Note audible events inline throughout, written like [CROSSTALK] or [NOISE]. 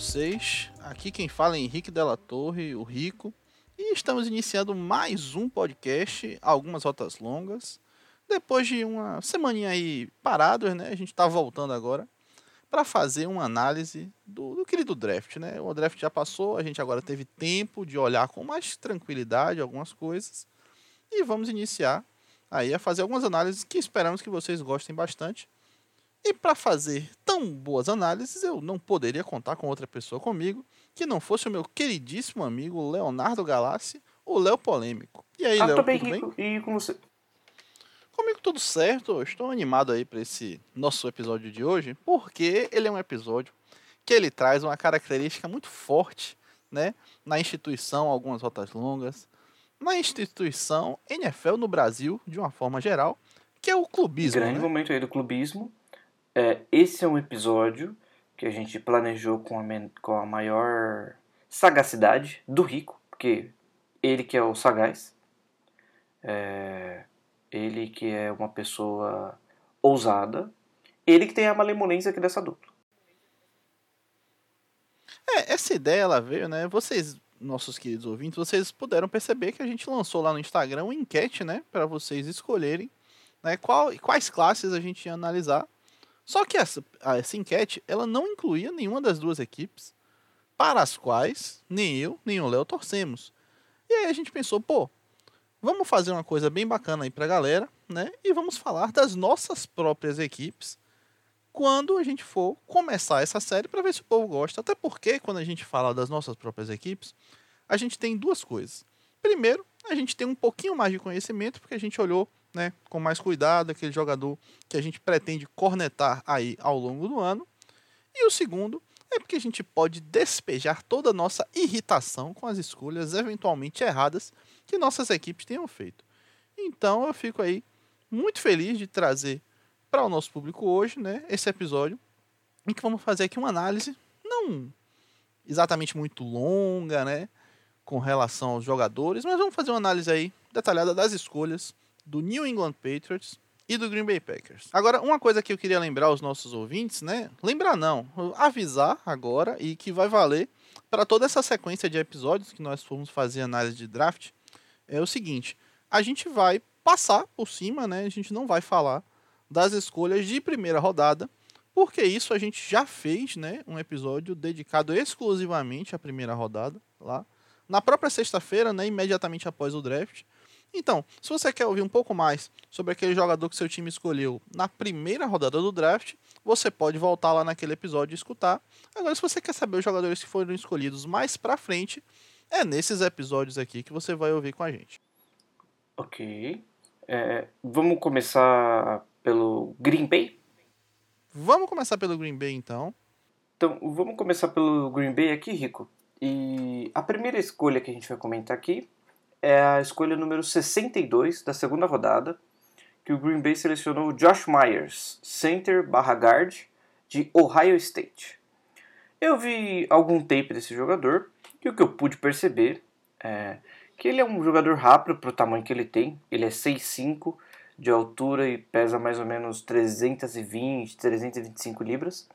vocês? Aqui quem fala é Henrique Della Torre, o Rico, e estamos iniciando mais um podcast, algumas rotas longas. Depois de uma semaninha aí parados, né? A gente tá voltando agora para fazer uma análise do, do querido draft, né? O draft já passou, a gente agora teve tempo de olhar com mais tranquilidade algumas coisas e vamos iniciar aí a fazer algumas análises que esperamos que vocês gostem bastante. E para fazer tão boas análises, eu não poderia contar com outra pessoa comigo que não fosse o meu queridíssimo amigo Leonardo Galassi, o Léo Polêmico. E aí, ah, Léo, bem, tudo Rico. bem? E com você? Comigo tudo certo, eu estou animado aí para esse nosso episódio de hoje, porque ele é um episódio que ele traz uma característica muito forte, né, na instituição Algumas Rotas Longas, na instituição NFL no Brasil, de uma forma geral, que é o clubismo, Grande né? momento aí do clubismo. É, esse é um episódio que a gente planejou com a, com a maior sagacidade do Rico, porque ele que é o sagaz, é, ele que é uma pessoa ousada, ele que tem a malemolência aqui dessa dupla. É, essa ideia ela veio, né? Vocês, nossos queridos ouvintes, vocês puderam perceber que a gente lançou lá no Instagram uma enquete, né, para vocês escolherem, né, qual, quais classes a gente ia analisar. Só que essa, a- essa enquete, ela não incluía nenhuma das duas equipes para as quais nem eu, nem o Léo torcemos. E aí a gente pensou, pô, vamos fazer uma coisa bem bacana aí pra galera, né? E vamos falar das nossas próprias equipes quando a gente for começar essa série para ver se o povo gosta. Até porque quando a gente fala das nossas próprias equipes, a gente tem duas coisas. Primeiro, a gente tem um pouquinho mais de conhecimento porque a gente olhou, né, com mais cuidado aquele jogador que a gente pretende cornetar aí ao longo do ano. E o segundo é porque a gente pode despejar toda a nossa irritação com as escolhas eventualmente erradas que nossas equipes tenham feito. Então eu fico aí muito feliz de trazer para o nosso público hoje, né, esse episódio em que vamos fazer aqui uma análise não exatamente muito longa, né, com relação aos jogadores, mas vamos fazer uma análise aí detalhada das escolhas do New England Patriots e do Green Bay Packers. Agora, uma coisa que eu queria lembrar aos nossos ouvintes, né? Lembrar não, avisar agora e que vai valer para toda essa sequência de episódios que nós formos fazer análise de draft, é o seguinte, a gente vai passar por cima, né? A gente não vai falar das escolhas de primeira rodada, porque isso a gente já fez, né? Um episódio dedicado exclusivamente à primeira rodada lá na própria sexta-feira, né? Imediatamente após o draft. Então, se você quer ouvir um pouco mais sobre aquele jogador que seu time escolheu na primeira rodada do draft, você pode voltar lá naquele episódio e escutar. Agora, se você quer saber os jogadores que foram escolhidos mais pra frente, é nesses episódios aqui que você vai ouvir com a gente. Ok. É, vamos começar pelo Green Bay? Vamos começar pelo Green Bay então. Então, vamos começar pelo Green Bay aqui, Rico. E a primeira escolha que a gente vai comentar aqui é a escolha número 62 da segunda rodada, que o Green Bay selecionou o Josh Myers, center barra guard de Ohio State. Eu vi algum tape desse jogador e o que eu pude perceber é que ele é um jogador rápido para o tamanho que ele tem. Ele é 6'5 de altura e pesa mais ou menos 320, 325 libras.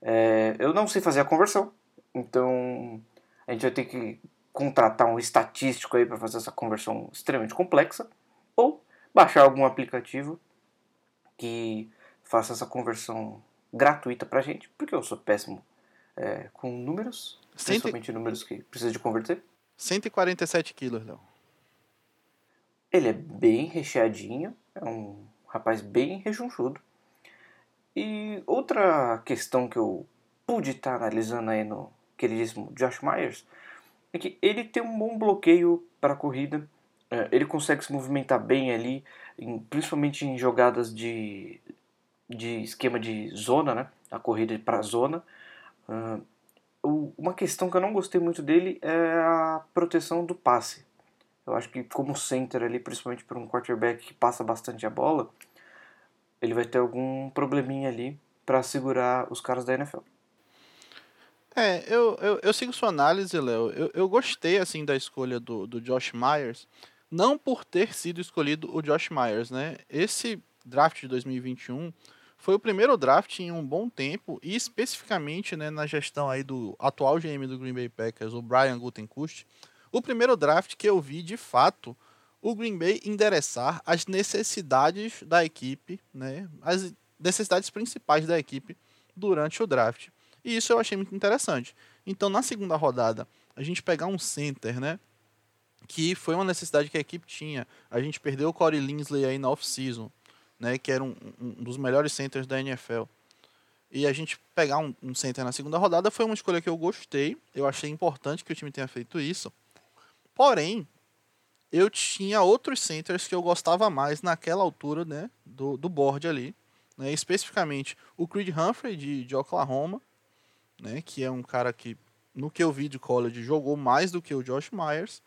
É, eu não sei fazer a conversão, então a gente vai ter que contratar um estatístico aí para fazer essa conversão extremamente complexa ou baixar algum aplicativo que faça essa conversão gratuita para gente, porque eu sou péssimo é, com números, Cento- principalmente números que precisa de converter. 147 quilos, Léo. Ele é bem recheadinho, é um rapaz bem rechonchudo. E outra questão que eu pude estar analisando aí no queridíssimo Josh Myers é que ele tem um bom bloqueio para a corrida, é, ele consegue se movimentar bem ali, em- principalmente em jogadas de, de esquema de zona, né? A corrida para zona. Ah, o- uma questão que eu não gostei muito dele é a proteção do passe. Eu acho que como center ali, principalmente para um quarterback que passa bastante a bola, ele vai ter algum probleminha ali para segurar os caras da NFL. É, eu, eu, eu sigo sua análise, Léo. Eu, eu gostei, assim, da escolha do, do Josh Myers. Não por ter sido escolhido o Josh Myers, né? Esse draft de 2021 foi o primeiro draft em um bom tempo e especificamente né, na gestão aí do atual GM do Green Bay Packers, o Brian Gutenkust, o primeiro draft que eu vi de fato o Green Bay endereçar as necessidades da equipe, né, as necessidades principais da equipe durante o draft. E isso eu achei muito interessante. Então, na segunda rodada, a gente pegar um center, né, que foi uma necessidade que a equipe tinha. A gente perdeu o Corey Linsley aí na off-season né, que era um, um, dos melhores centers da NFL. E a gente pegar um, um center na segunda rodada foi uma escolha que eu gostei. Eu achei importante que o time tenha feito isso. Porém, eu tinha outros centers que eu gostava mais naquela altura né, do, do board ali. Né, especificamente o Creed Humphrey de, de Oklahoma, né, que é um cara que, no que eu vi de college, jogou mais do que o Josh Myers.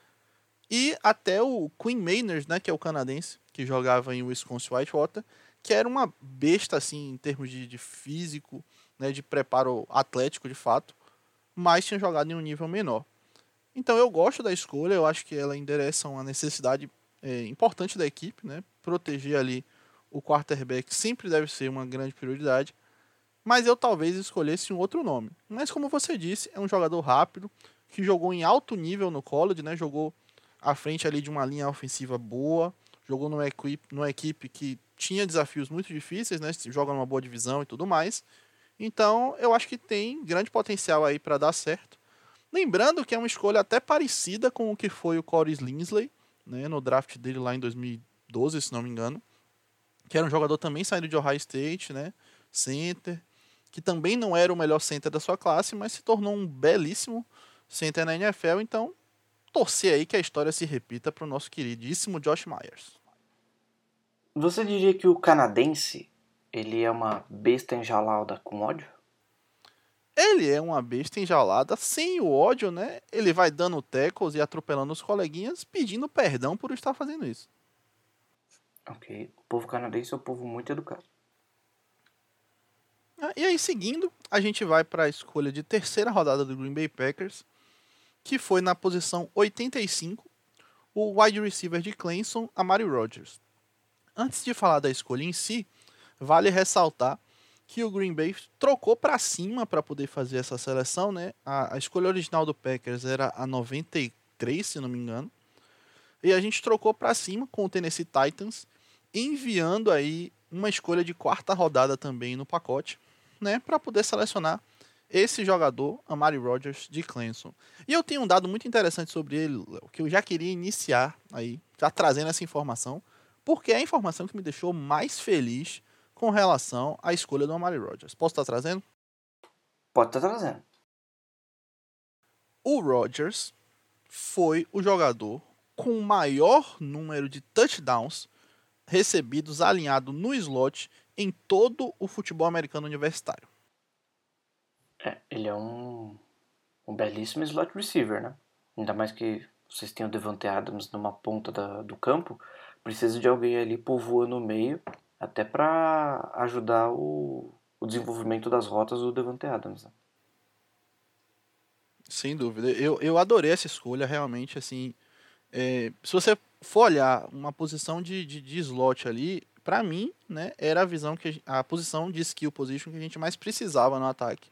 E até o Quinn Maynard, né, que é o canadense, que jogava em Wisconsin Whitewater, que era uma besta assim em termos de, de físico, né, de preparo atlético de fato, mas tinha jogado em um nível menor. Então eu gosto da escolha, eu acho que ela endereça uma necessidade é, importante da equipe, né? Proteger ali o quarterback sempre deve ser uma grande prioridade. Mas eu talvez escolhesse um outro nome. Mas como você disse, é um jogador rápido, que jogou em alto nível no college, né? Jogou à frente ali de uma linha ofensiva boa, jogou numa equipe, numa equipe que tinha desafios muito difíceis, né? Joga numa boa divisão e tudo mais. Então, eu acho que tem grande potencial aí para dar certo. Lembrando que é uma escolha até parecida com o que foi o Corey Linsley, né, no draft dele lá em 2012, se não me engano, que era um jogador também saindo de Ohio State, né, center, que também não era o melhor center da sua classe, mas se tornou um belíssimo center na NFL, então torcer aí que a história se repita para o nosso queridíssimo Josh Myers. Você diria que o canadense ele é uma besta enjaulada com ódio? Ele é uma besta enjaulada sem o ódio, né? Ele vai dando tackles e atropelando os coleguinhas, pedindo perdão por estar fazendo isso. Ok. O povo canadense é um povo muito educado. Ah, e aí, seguindo, a gente vai para a escolha de terceira rodada do Green Bay Packers, que foi na posição 85, o wide receiver de Clemson, Amari Rodgers. Antes de falar da escolha em si, vale ressaltar que o Green Bay trocou para cima para poder fazer essa seleção, né? A, a, escolha original do Packers era a 93, se não me engano. E a gente trocou para cima com o Tennessee Titans, enviando aí uma escolha de quarta rodada também no pacote, né, para poder selecionar esse jogador, Amari Rodgers de Clemson. E eu tenho um dado muito interessante sobre ele, que eu já queria iniciar aí, já trazendo essa informação, porque é a informação que me deixou mais feliz com relação à escolha do Amari Rodgers. Posso estar trazendo? Pode estar trazendo. O Rodgers foi o jogador com o maior número de touchdowns recebidos alinhado no slot em todo o futebol americano universitário. É, ele é um, um belíssimo slot receiver, né? Ainda mais que vocês tenham Devante Adams numa ponta da, do campo, precisa de alguém ali povoando o meio, até para ajudar o, o desenvolvimento das rotas do Devante Adams. Né? Sem dúvida. Eu, eu adorei essa escolha, realmente, assim. É, se você for olhar uma posição de, de, de slot ali, para mim, né, era a visão que a, a, posição de skill position que a gente mais precisava no ataque.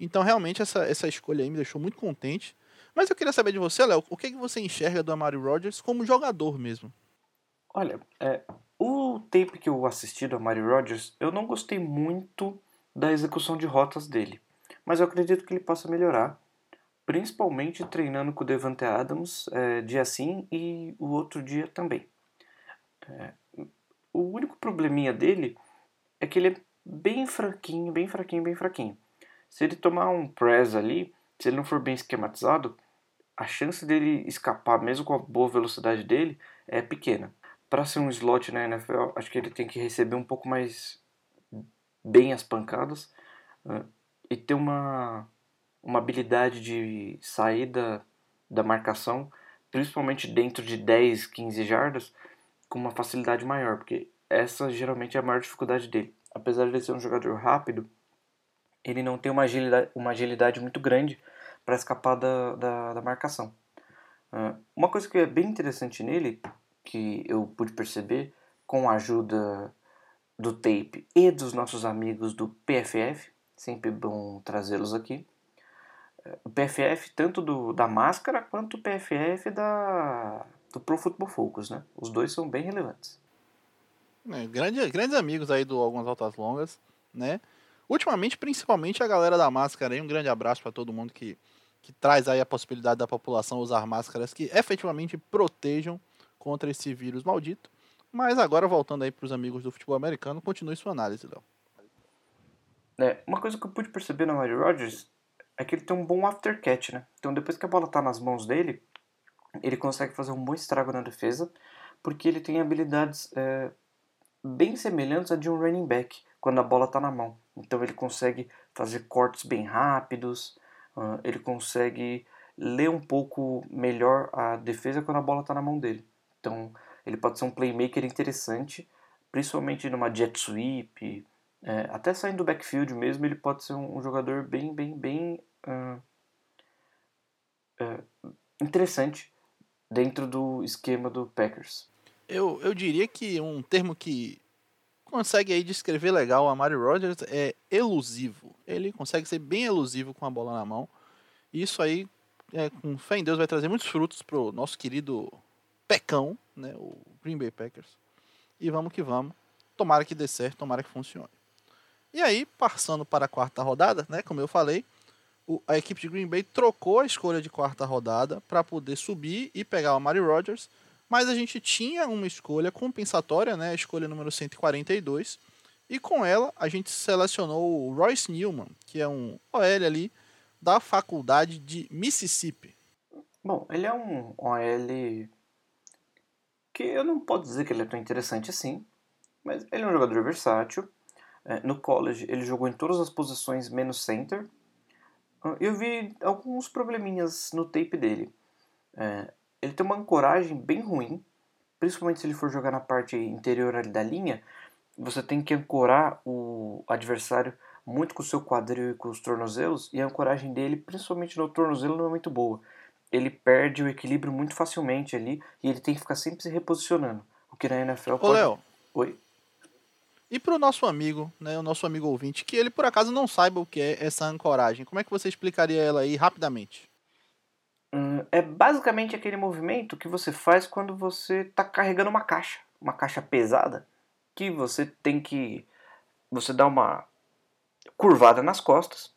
Então, realmente, essa, essa escolha aí me deixou muito contente. Mas eu queria saber de você, Léo, o que, que você enxerga do Amari Rodgers como jogador mesmo? Olha, é, o tape que eu assisti do Amari Rodgers, eu não gostei muito da execução de rotas dele. Mas eu acredito que ele possa melhorar, principalmente treinando com o Devante Adams é, dia sim e o outro dia também. É, o único probleminha dele é que ele é bem fraquinho, bem fraquinho, bem fraquinho. Se ele tomar um press ali, se ele não for bem esquematizado, a chance dele escapar, mesmo com a boa velocidade dele, é pequena para ser um slot na NFL, acho que ele tem que receber um pouco mais bem as pancadas uh, e ter uma, uma habilidade de saída da marcação, principalmente dentro de 10, 15 jardas, com uma facilidade maior, porque essa geralmente é a maior dificuldade dele. Apesar de ele ser um jogador rápido, ele não tem uma agilidade, uma agilidade muito grande para escapar da, da, da marcação. Uh, uma coisa que é bem interessante nele que eu pude perceber com a ajuda do tape e dos nossos amigos do PFF, sempre bom trazê-los aqui. O PFF tanto do, da máscara quanto o PFF da, do Pro Football Focus, né? Os dois são bem relevantes. É, grande, grandes amigos aí do Algumas Altas Longas, né? Ultimamente, principalmente a galera da máscara aí, um grande abraço para todo mundo que, que traz aí a possibilidade da população usar máscaras que efetivamente protejam contra esse vírus maldito. Mas agora, voltando aí para os amigos do futebol americano, continue sua análise, Léo. É, uma coisa que eu pude perceber na Mario Rodgers é que ele tem um bom aftercatch, né? Então depois que a bola tá nas mãos dele, ele consegue fazer um bom estrago na defesa, porque ele tem habilidades é, bem semelhantes a de um running back quando a bola tá na mão. Então ele consegue fazer cortes bem rápidos, uh, ele consegue ler um pouco melhor a defesa quando a bola tá na mão dele. Então ele pode ser um playmaker interessante, principalmente numa jet sweep, é, até saindo do backfield mesmo, ele pode ser um, um jogador bem, bem, bem uh, uh, interessante dentro do esquema do Packers. Eu, eu diria que um termo que consegue aí descrever legal a Mario Rodgers é elusivo. Ele consegue ser bem elusivo com a bola na mão. Isso aí, é, com fé em Deus, vai trazer muitos frutos pro nosso querido Pecão, né, o Green Bay Packers. E vamos que vamos. Tomara que dê certo, tomara que funcione. E aí, passando para a quarta rodada, né, como eu falei, a equipe de Green Bay trocou a escolha de quarta rodada para poder subir e pegar o Mario Rodgers, mas a gente tinha uma escolha compensatória, né, a escolha número 142, e com ela a gente selecionou o Royce Newman, que é um OL ali da faculdade de Mississippi. Bom, ele é um OL que eu não posso dizer que ele é tão interessante assim, mas ele é um jogador versátil, é, no college, ele jogou em todas as posições menos center. Ah, eu vi alguns probleminhas no tape dele. É, ele tem uma ancoragem bem ruim, principalmente se ele for jogar na parte interior ali da linha. Você tem que ancorar o adversário muito com o seu quadril e com os tornozelos, e a ancoragem dele, principalmente no tornozelo, não é muito boa. Ele perde o equilíbrio muito facilmente ali e ele tem que ficar sempre se reposicionando. O que na NFL Ô, pode... Léo. Oi? E para o nosso amigo, né, o nosso amigo ouvinte, que ele por acaso não saiba o que é essa ancoragem, como é que você explicaria ela aí rapidamente? Hum, é basicamente aquele movimento que você faz quando você está carregando uma caixa, uma caixa pesada, que você tem que você dá uma curvada nas costas,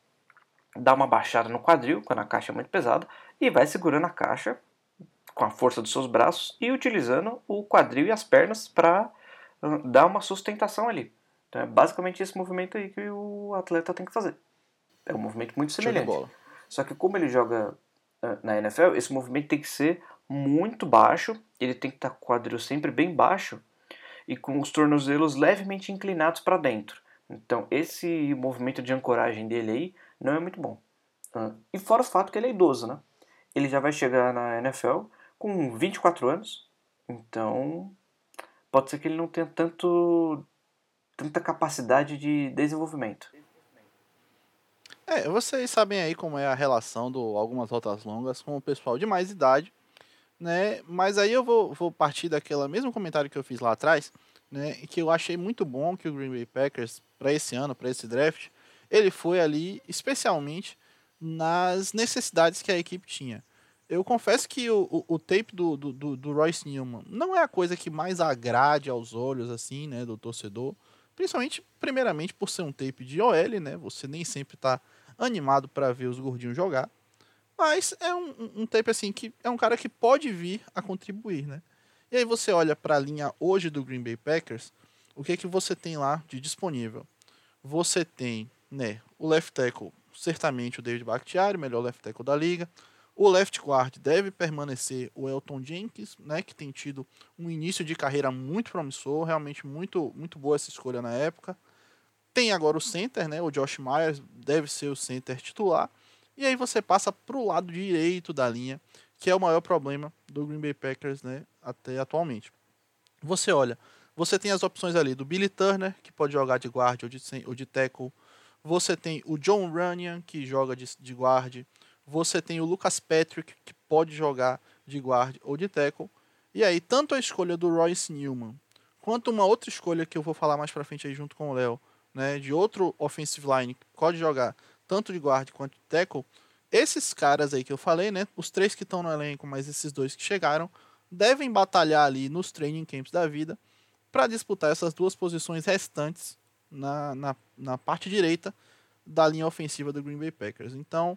dá uma baixada no quadril quando a caixa é muito pesada e vai segurando a caixa com a força dos seus braços e utilizando o quadril e as pernas para dá uma sustentação ali. Então é basicamente esse movimento aí que o atleta tem que fazer. É um movimento muito semelhante. Só que como ele joga uh, na NFL, esse movimento tem que ser muito baixo, ele tem que estar com o quadril sempre bem baixo e com os tornozelos levemente inclinados para dentro. Então esse movimento de ancoragem dele aí não é muito bom. Uh, e fora o fato que ele é idoso, né? Ele já vai chegar na NFL com 24 anos, então pode ser que ele não tenha tanto tanta capacidade de desenvolvimento. É, vocês sabem aí como é a relação do algumas rotas longas com o pessoal de mais idade, né? Mas aí eu vou, vou partir daquele mesmo comentário que eu fiz lá atrás, né? Que eu achei muito bom que o Green Bay Packers para esse ano, para esse draft, ele foi ali especialmente nas necessidades que a equipe tinha. Eu confesso que o, o, o tape do, do, do, Royce Newman não é a coisa que mais agrade aos olhos, assim, né, do torcedor. Principalmente, primeiramente, por ser um tape de OL, né? Você nem sempre tá animado para ver os gordinhos jogar. Mas é um, um tape, assim, que é um cara que pode vir a contribuir, né? E aí você olha para a linha hoje do Green Bay Packers, o que é que você tem lá de disponível? Você tem, né, o left tackle, certamente o David Bakhtiari, melhor left tackle da liga. O left guard deve permanecer o Elton Jenkins, né, que tem tido um início de carreira muito promissor, realmente muito, muito boa essa escolha na época. Tem agora o center, né, o Josh Myers deve ser o center titular. E aí você passa para o lado direito da linha, que é o maior problema do Green Bay Packers né, até atualmente. Você olha, você tem as opções ali do Billy Turner, que pode jogar de guard ou de, ou de tackle. Você tem o John Runyan, que joga de, de guard você tem o Lucas Patrick, que pode jogar de guard ou de tackle. E aí, tanto a escolha do Royce Newman quanto uma outra escolha que eu vou falar mais para frente aí junto com o Léo, né, de outro offensive line que pode jogar tanto de guard quanto de tackle, esses caras aí que eu falei, né, os três que estão no elenco, mas esses dois que chegaram, devem batalhar ali nos training camps da vida para disputar essas duas posições restantes na, na, na parte direita da linha ofensiva do Green Bay Packers. Então,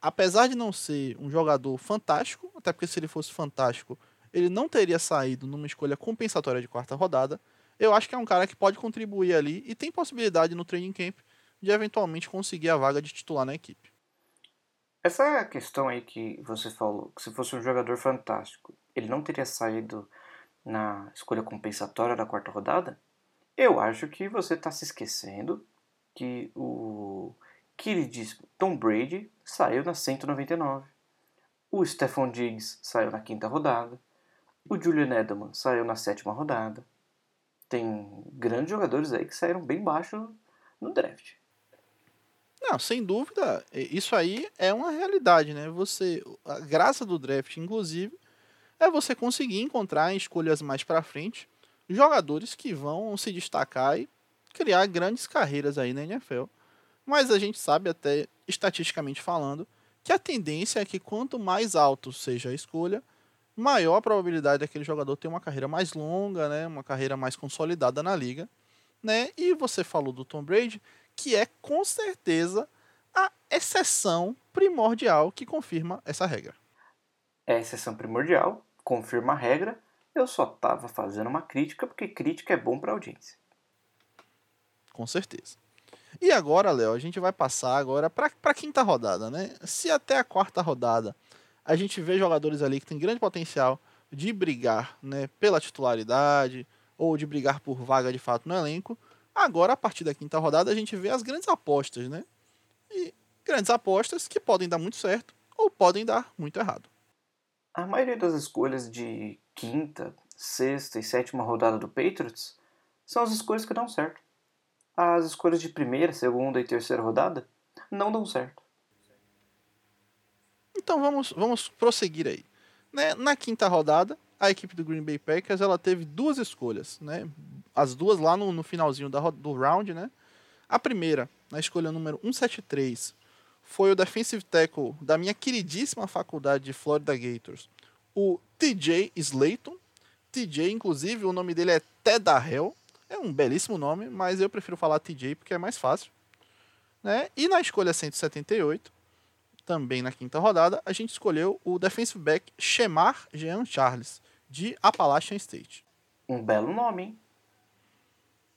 apesar de não ser um jogador fantástico, até porque se ele fosse fantástico, ele não teria saído numa escolha compensatória de quarta rodada. Eu acho que é um cara que pode contribuir ali e tem possibilidade no training camp de eventualmente conseguir a vaga de titular na equipe. Essa questão aí que você falou, que se fosse um jogador fantástico, ele não teria saído na escolha compensatória da quarta rodada, eu acho que você está se esquecendo que o queridíssimo Tom Brady saiu na 199. O Stephon Diggs saiu na quinta rodada. O Julian Edelman saiu na sétima rodada. Tem grandes jogadores aí que saíram bem baixo no draft. Não, sem dúvida, isso aí é uma realidade, né? Você, a graça do draft, inclusive, é você conseguir encontrar em escolhas mais para frente jogadores que vão se destacar e criar grandes carreiras aí na NFL. Mas a gente sabe até estatisticamente falando que a tendência é que quanto mais alto seja a escolha, maior a probabilidade daquele jogador ter uma carreira mais longa, né, uma carreira mais consolidada na liga, né? E você falou do Tom Brady, que é com certeza a exceção primordial que confirma essa regra. É a exceção primordial, confirma a regra. Eu só estava fazendo uma crítica porque crítica é bom para audiência. Com certeza. E agora, Léo, a gente vai passar agora para a quinta rodada, né? Se até a quarta rodada a gente vê jogadores ali que tem grande potencial de brigar né, pela titularidade ou de brigar por vaga de fato no elenco. Agora, a partir da quinta rodada, a gente vê as grandes apostas, né? E grandes apostas que podem dar muito certo ou podem dar muito errado. A maioria das escolhas de quinta, sexta e sétima rodada do Patriots são as escolhas que dão certo. As escolhas de primeira, segunda e terceira rodada não dão certo. Então vamos, vamos prosseguir aí. Né? Na quinta rodada, a equipe do Green Bay Packers ela teve duas escolhas, né? As duas lá no, no finalzinho da, do round, né? A primeira, na escolha número 173, foi o defensive tackle da minha queridíssima faculdade de Florida Gators, o TJ Slayton. TJ, inclusive, o nome dele é Tedarrell. É um belíssimo nome, mas eu prefiro falar TJ porque é mais fácil. Né? E na escolha 178, também na quinta rodada, a gente escolheu o defensive back Shemar Jean Charles, de Appalachian State. Um belo nome, hein?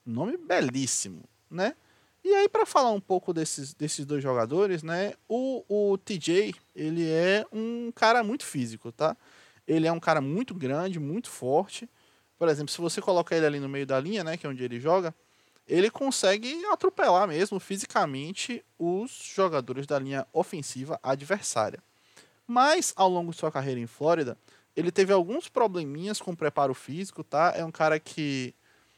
Nome belíssimo, né? E aí, para falar um pouco desses, desses dois jogadores, né? O, o TJ, ele é um cara muito físico, tá? Ele é um cara muito grande, muito forte. Por exemplo, se você colocar ele ali no meio da linha, né? Que é onde ele joga, ele consegue atropelar mesmo fisicamente os jogadores da linha ofensiva adversária. Mas ao longo de sua carreira em Flórida, ele teve alguns probleminhas com o preparo físico, tá? É um cara que.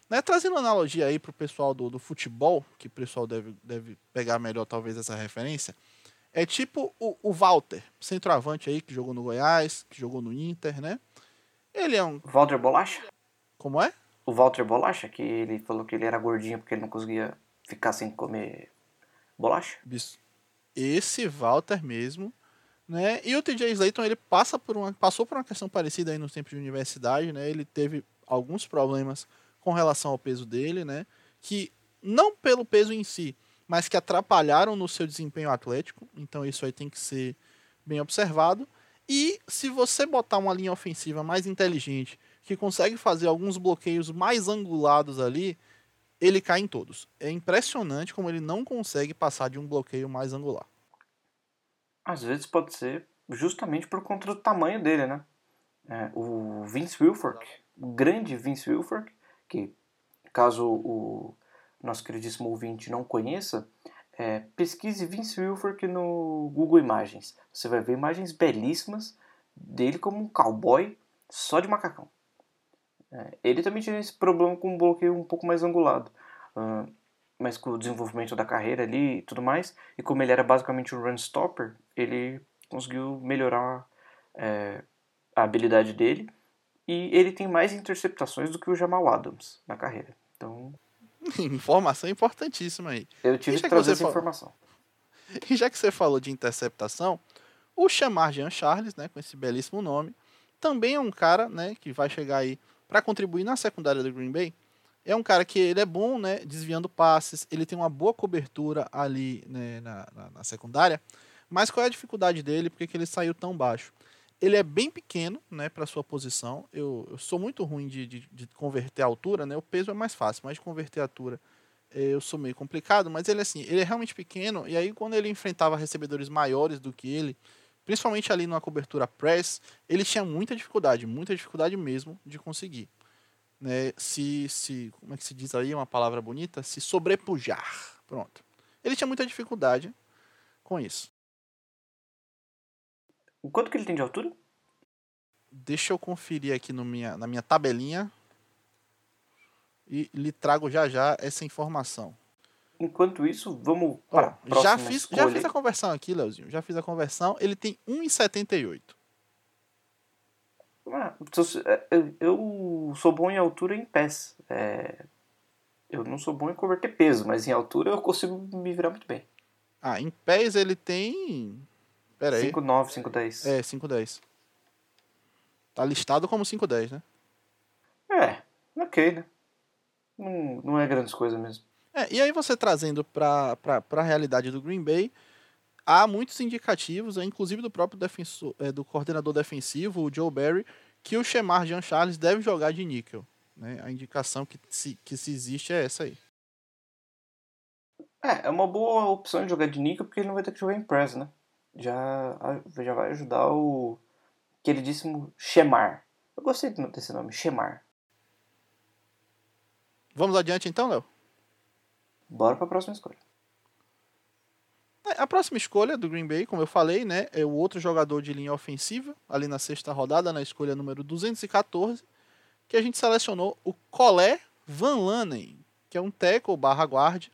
Né, trazendo analogia aí pro pessoal do, do futebol, que o pessoal deve, deve pegar melhor talvez essa referência. É tipo o, o Walter, centroavante aí, que jogou no Goiás, que jogou no Inter, né? Ele é um. Walter Bolacha? Como é? o Walter Bolacha, que ele falou que ele era gordinho porque ele não conseguia ficar sem comer bolacha. Esse Walter mesmo, né? E o TJ Slayton, ele passa por uma, passou por uma questão parecida aí nos tempos de universidade, né? Ele teve alguns problemas com relação ao peso dele, né? Que não pelo peso em si, mas que atrapalharam no seu desempenho atlético. Então isso aí tem que ser bem observado. E se você botar uma linha ofensiva mais inteligente que consegue fazer alguns bloqueios mais angulados ali, ele cai em todos. É impressionante como ele não consegue passar de um bloqueio mais angular. Às vezes pode ser justamente por conta do tamanho dele, né? É, o Vince Wilfork, o grande Vince Wilfork, que caso o nosso queridíssimo ouvinte não conheça, é, pesquise Vince Wilfork no Google Imagens. Você vai ver imagens belíssimas dele como um cowboy só de macacão. É, ele também tinha esse problema com um bloqueio um pouco mais angulado. Uh, mas com o desenvolvimento da carreira ali e tudo mais, e como ele era basicamente um run stopper, ele conseguiu melhorar é, a habilidade dele e ele tem mais interceptações do que o Jamal Adams na carreira. Então. [LAUGHS] Informação importantíssima aí. Eu tive que trazer essa informação. [LAUGHS] E já que você falou de interceptação, o Chamar Jean Charles, né, com esse belíssimo nome, também é um cara, né, que vai chegar aí para contribuir na secundária do Green Bay. É um cara que ele é bom, né, desviando passes, ele tem uma boa cobertura ali né, na, na, na secundária. Mas qual é a dificuldade dele? Por que ele saiu tão baixo? Ele é bem pequeno, né, para sua posição. Eu, eu, sou muito ruim de, de, de, converter a altura, né? O peso é mais fácil, mas de converter a altura eh, eu sou meio complicado. Mas ele assim, ele é realmente pequeno. E aí quando ele enfrentava recebedores maiores do que ele, principalmente ali numa cobertura press, ele tinha muita dificuldade, muita dificuldade mesmo de conseguir, né? Se, se, como é que se diz aí uma palavra bonita? Se sobrepujar. Pronto. Ele tinha muita dificuldade com isso. O quanto que ele tem de altura? Deixa eu conferir aqui no minha, na minha tabelinha e lhe trago já já essa informação. Enquanto isso, vamos para já fiz, já fiz a conversão aqui, Leozinho. Já fiz a conversão. Ele tem 1,78. Ah, eu sou bom em altura em pés. É, eu não sou bom em converter peso, mas em altura eu consigo me virar muito bem. Ah, em pés ele tem Pera aí. 5,9, 5,10. É, 5,10. Tá listado como 5,10, né? É, ok, né? Não, não é grandes coisas mesmo. É, e aí você trazendo para a realidade do Green Bay, há muitos indicativos, inclusive do próprio defensor, é, do coordenador defensivo, o Joe Barry, que o Shemar Jean Charles deve jogar de níquel. Né? A indicação que se, que se existe é essa aí. É, é uma boa opção de jogar de níquel porque ele não vai ter que jogar em press, né? já, já vai ajudar o queridíssimo Shemar. Eu gostei desse nome, Shemar. Vamos adiante então, Léo? Bora para a próxima escolha. É, a próxima escolha do Green Bay, como eu falei, né, é o outro jogador de linha ofensiva, ali na sexta rodada, na escolha número 214, que a gente selecionou o Colé Van Lanen, que é um tackle barra guard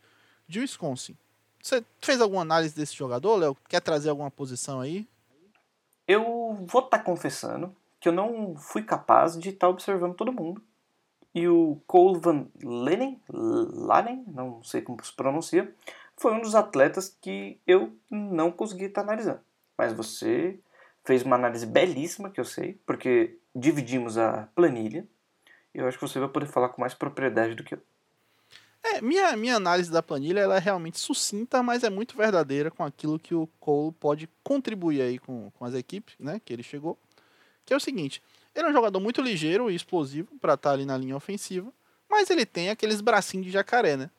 de Wisconsin. Você fez alguma análise desse jogador, Léo? Quer trazer alguma posição aí? Eu vou estar tá confessando que eu não fui capaz de estar tá observando todo mundo. E o Cole Van Lenen, não sei como se pronuncia, foi um dos atletas que eu não consegui estar analisando. Mas você fez uma análise belíssima, que eu sei, porque dividimos a planilha. Eu acho que você vai poder falar com mais propriedade do que eu. É, minha, minha análise da planilha ela é realmente sucinta, mas é muito verdadeira com aquilo que o Cole pode contribuir aí com, com as equipes, né? Que ele chegou. Que é o seguinte: ele é um jogador muito ligeiro e explosivo para estar tá ali na linha ofensiva, mas ele tem aqueles bracinhos de jacaré, né?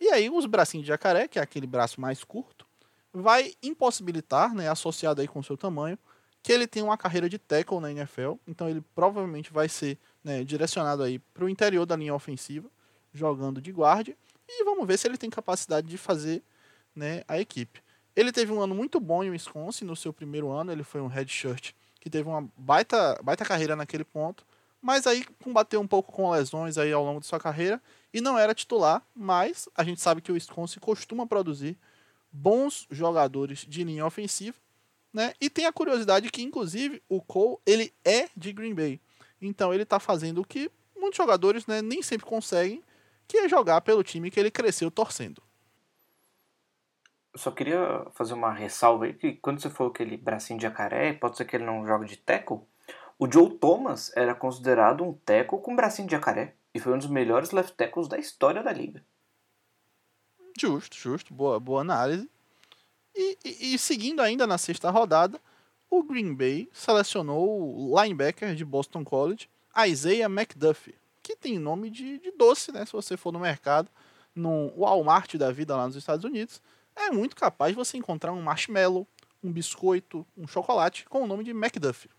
E aí, os bracinhos de jacaré, que é aquele braço mais curto, vai impossibilitar, né, associado aí com o seu tamanho, que ele tenha uma carreira de tackle na NFL. Então, ele provavelmente vai ser né, direcionado aí para o interior da linha ofensiva jogando de guarda e vamos ver se ele tem capacidade de fazer né, a equipe. Ele teve um ano muito bom em Wisconsin no seu primeiro ano, ele foi um redshirt que teve uma baita, baita carreira naquele ponto, mas aí combateu um pouco com lesões aí ao longo de sua carreira e não era titular, mas a gente sabe que o Wisconsin costuma produzir bons jogadores de linha ofensiva, né? E tem a curiosidade que inclusive o Cole, ele é de Green Bay. Então ele está fazendo o que muitos jogadores, né, nem sempre conseguem, que é jogar pelo time que ele cresceu torcendo. Só queria fazer uma ressalva aí, que quando você falou que ele bracinho de jacaré, pode ser que ele não joga de tackle, o Joe Thomas era considerado um tackle com bracinho de jacaré, e foi um dos melhores left tackles da história da liga. Justo, justo, boa, boa análise. E, e, e seguindo ainda na sexta rodada, o Green Bay selecionou o linebacker de Boston College, Isaiah McDuffie que tem nome de, de doce, né? Se você for no mercado, no Walmart da vida lá nos Estados Unidos, é muito capaz de você encontrar um marshmallow, um biscoito, um chocolate com o nome de McDuffie.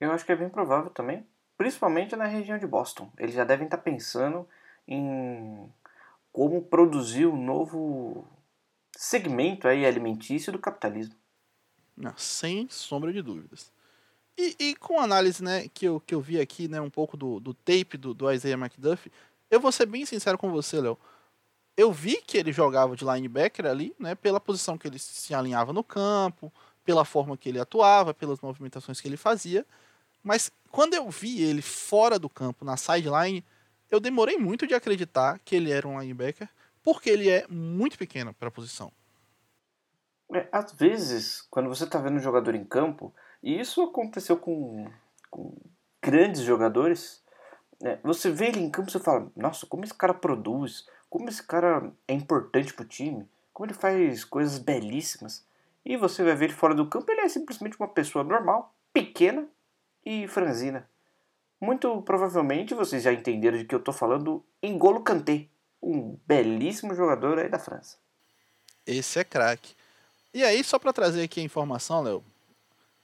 Eu acho que é bem provável também, principalmente na região de Boston. Eles já devem estar pensando em como produzir um novo segmento aí alimentício do capitalismo. Não, sem sombra de dúvidas. E, e, com a análise né, que, eu, que eu vi aqui, né, um pouco do, do tape do, do Isaiah McDuff, eu vou ser bem sincero com você, Léo. Eu vi que ele jogava de linebacker ali, né, pela posição que ele se alinhava no campo, pela forma que ele atuava, pelas movimentações que ele fazia, Mas quando eu vi ele fora do campo, na sideline, eu demorei muito de acreditar que ele era um linebacker, porque ele é muito pequeno para a posição. É, às vezes, quando você está vendo um jogador em campo, e isso aconteceu com, com grandes jogadores, né, você vê ele em campo e fala, nossa, como esse cara produz, como esse cara é importante para o time, como ele faz coisas belíssimas. E você vai ver ele fora do campo, ele é simplesmente uma pessoa normal, pequena e franzina. Muito provavelmente vocês já entenderam de que eu estou falando Engolo Kanté, um belíssimo jogador aí da França. Esse é craque. E aí, só para trazer aqui a informação, Léo,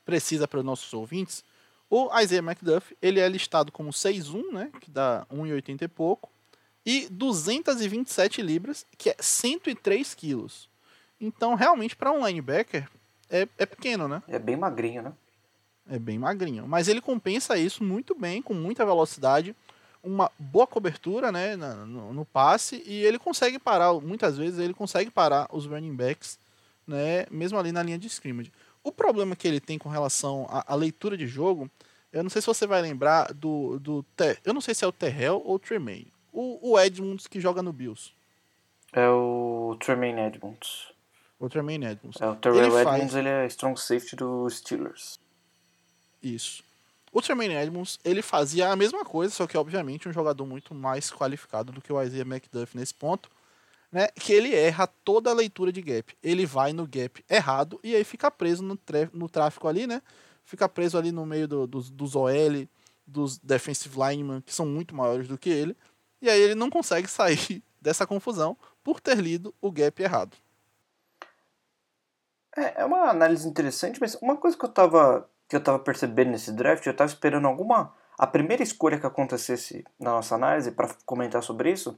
precisa para os nossos ouvintes, o Isaiah McDuff, ele é listado como 6'1", né, que dá 1,80 e pouco, e 227 libras, que é 103 quilos. Então, realmente, para um linebacker, é, é pequeno, né? É bem magrinho, né? É bem magrinho. Mas ele compensa isso muito bem, com muita velocidade, uma boa cobertura né, no, no passe, e ele consegue parar, muitas vezes, ele consegue parar os running backs né, mesmo ali na linha de scrimmage. O problema que ele tem com relação à, à leitura de jogo, eu não sei se você vai lembrar do. do eu não sei se é o Terrell ou o Tremaine. O, o Edmonds que joga no Bills. É o Tremaine Edmonds. O Tremaine Edmonds. É, o Terrell ele Edmonds faz... ele é strong safety do Steelers. Isso. O Tremaine Edmonds, ele fazia a mesma coisa, só que obviamente um jogador muito mais qualificado do que o Isaiah McDuff nesse ponto né, que ele erra toda a leitura de gap. Ele vai no gap errado e aí fica preso no, no tráfico ali, né? Fica preso ali no meio do, dos, dos OL, dos defensive linemen, que são muito maiores do que ele. E aí ele não consegue sair [LAUGHS] dessa confusão por ter lido o gap errado. É, é uma análise interessante, mas uma coisa que eu tava, que eu tava percebendo nesse draft, eu tava esperando alguma. A primeira escolha que acontecesse na nossa análise para comentar sobre isso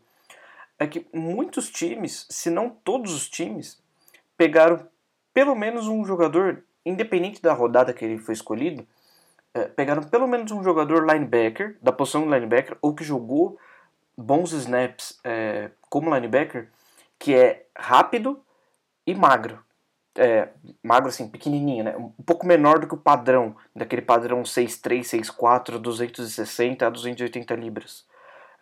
é que muitos times, se não todos os times, pegaram pelo menos um jogador, independente da rodada que ele foi escolhido, é, pegaram pelo menos um jogador linebacker, da posição de linebacker, ou que jogou bons snaps é, como linebacker, que é rápido e magro. É, magro assim, pequenininho, né? um pouco menor do que o padrão, daquele padrão 6'3", 6'4", 260 a 280 libras.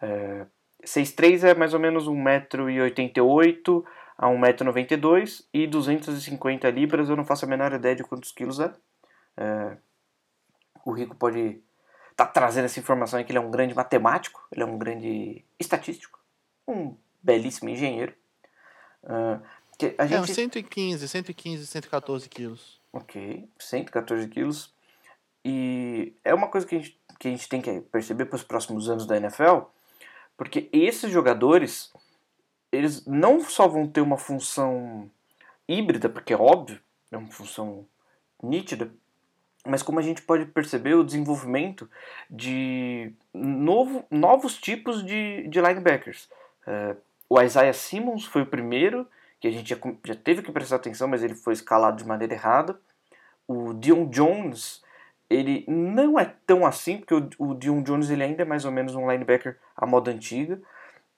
É, 6'3 é mais ou menos 1,88m a 1,92m e 250 libras, eu não faço a menor ideia de quantos quilos é. é o Rico pode estar tá trazendo essa informação aí que ele é um grande matemático, ele é um grande estatístico, um belíssimo engenheiro. Uh, a gente... É, 115, 115, 114 quilos. Ok, 114 quilos. E é uma coisa que a gente, que a gente tem que perceber para os próximos anos da NFL, porque esses jogadores, eles não só vão ter uma função híbrida, porque é óbvio, é uma função nítida, mas como a gente pode perceber o desenvolvimento de novo, novos tipos de, de linebackers. É, o Isaiah Simmons foi o primeiro, que a gente já, já, teve que prestar atenção, mas ele foi escalado de maneira errada. O Dion Jones ele não é tão assim, porque o, o Dion Jones ele ainda é mais ou menos um linebacker à moda antiga,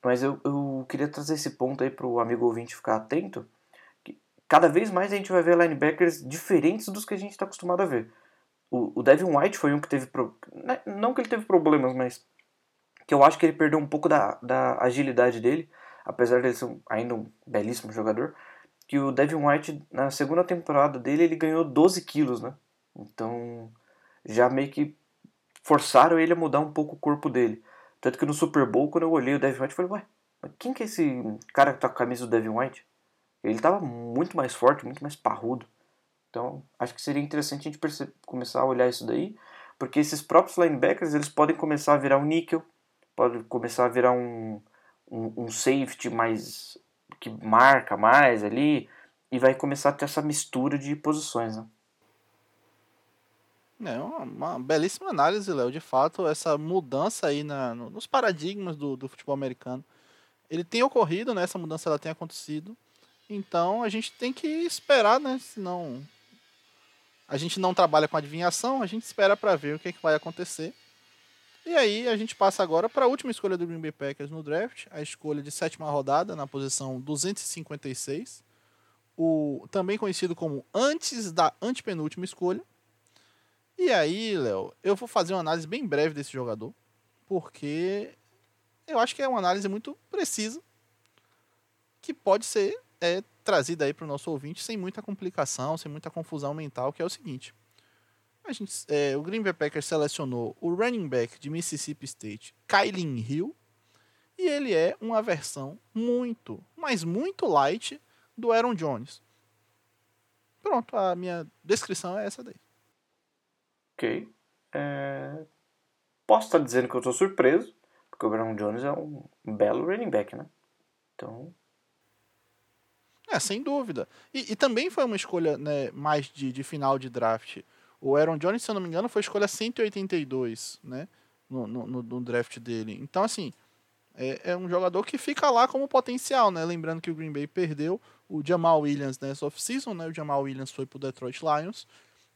mas eu, eu queria trazer esse ponto aí para o amigo ouvinte ficar atento, que cada vez mais a gente vai ver linebackers diferentes dos que a gente está acostumado a ver. O, Devin White foi um que teve, pro, né, não que ele teve problemas, mas que eu acho que ele perdeu um pouco da, da agilidade dele, apesar de ele ser ainda um belíssimo jogador, que o Devin White, na segunda temporada dele, ele ganhou 12 quilos, né? Então, já meio que forçaram ele a mudar um pouco o corpo dele. Tanto que no Super Bowl, quando eu olhei o Devin White, eu falei, ué, mas quem que é esse cara que tá com a camisa do Devin White? Ele tava muito mais forte, muito mais parrudo. Então, acho que seria interessante a gente começar a olhar isso daí, porque esses próprios linebackers, eles podem começar a virar um níquel, pode começar a virar um, um, um safety mais que marca mais ali, e vai começar a ter essa mistura de posições, né? É uma, belíssima análise, Léo. De fato, essa mudança aí na, no, nos paradigmas do, do futebol americano, ele tem ocorrido, né? Essa mudança ela tem acontecido. Então a gente tem que esperar, né? Senão a gente não trabalha com adivinhação, a gente espera para ver o que, é que vai acontecer. E aí a gente passa agora para a última escolha do Green Bay Packers no draft, a escolha de sétima rodada na posição 256, o também conhecido como antes da antepenúltima escolha. E aí, Léo, eu vou fazer uma análise bem breve desse jogador, porque eu acho que é uma análise muito precisa, que pode ser é, trazida aí para o nosso ouvinte sem muita complicação, sem muita confusão mental, que é o seguinte. A gente, é, o Green Bay Packers selecionou o running back de Mississippi State, Kylin Hill, e ele é uma versão muito, mas muito light do Aaron Jones. Pronto, a minha descrição é essa daí. Ok. É... Posso estar dizendo que eu estou surpreso, porque o Aaron Jones é um belo running back, né? Então. É, sem dúvida. E, e também foi uma escolha né, mais de, de final de draft. O Aaron Jones, se eu não me engano, foi escolha 182, né? No, no, no draft dele. Então, assim, é, é, um jogador que fica lá como potencial, né? Lembrando que o Green Bay perdeu o Jamal Williams nessa off-season, né? O Jamal Williams foi pro Detroit Lions.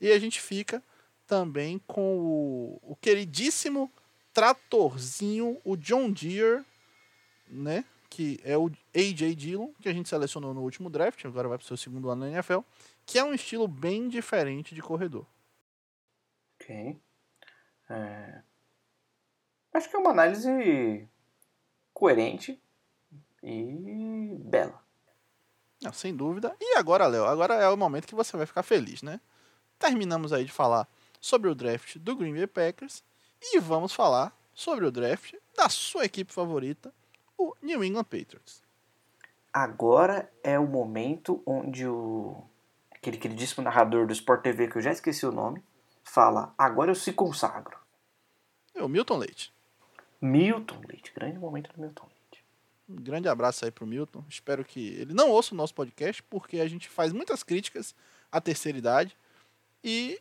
E a gente fica também com o, o queridíssimo tratorzinho, o John Deere, né? Que é o AJ Dillon, que a gente selecionou no último draft, agora vai pro seu segundo ano na NFL, que é um estilo bem diferente de corredor. Ok. É... Acho que é uma análise coerente e bela. Não, sem dúvida. E agora, Léo, agora é o momento que você vai ficar feliz, né? Terminamos aí de falar sobre o draft do Green Bay Packers e vamos falar sobre o draft da sua equipe favorita, o New England Patriots. Agora é o momento onde o aquele queridíssimo narrador do Sport TV, que eu já esqueci o nome, fala: Agora eu se consagro. É o Milton Leite. Milton Leite, grande momento do Milton Leite. Um grande abraço aí pro Milton. Espero que ele não ouça o nosso podcast, porque a gente faz muitas críticas à terceira idade. E